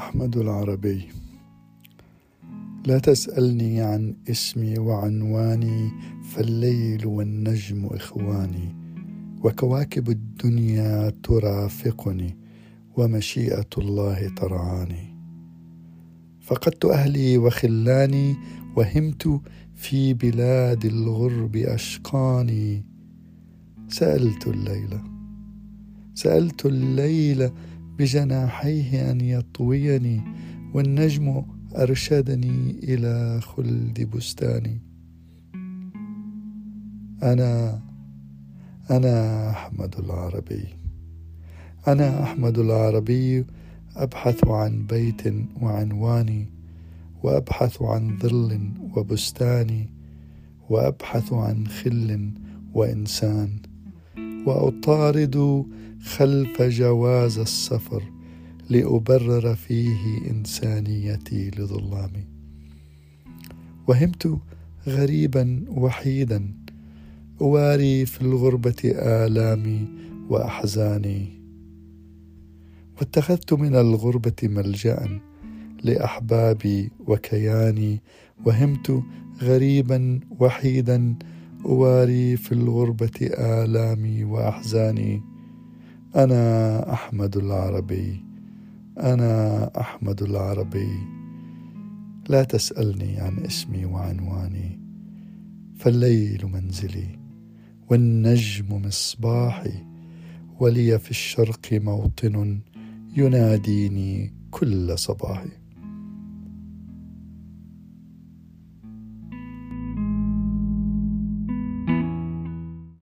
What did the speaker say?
أحمد العربي. لا تسألني عن اسمي وعنواني فالليل والنجم إخواني. وكواكب الدنيا ترافقني ومشيئة الله ترعاني. فقدت أهلي وخلاني وهمت في بلاد الغرب أشقاني. سألت الليلة سألت الليل بجناحيه أن يطويني والنجم أرشدني إلى خلد بستاني. أنا أنا أحمد العربي. أنا أحمد العربي أبحث عن بيت وعنواني وأبحث عن ظل وبستان وأبحث عن خل وإنسان. وأطارد خلف جواز السفر لأبرر فيه إنسانيتي لظلامي. وهمت غريبا وحيدا أواري في الغربة آلامي وأحزاني. واتخذت من الغربة ملجأ لأحبابي وكياني. وهمت غريبا وحيدا أواري في الغربة آلامي وأحزاني. أنا أحمد العربي. أنا أحمد العربي. لا تسألني عن اسمي وعنواني. فالليل منزلي والنجم مصباحي. ولي في الشرق موطن يناديني كل صباح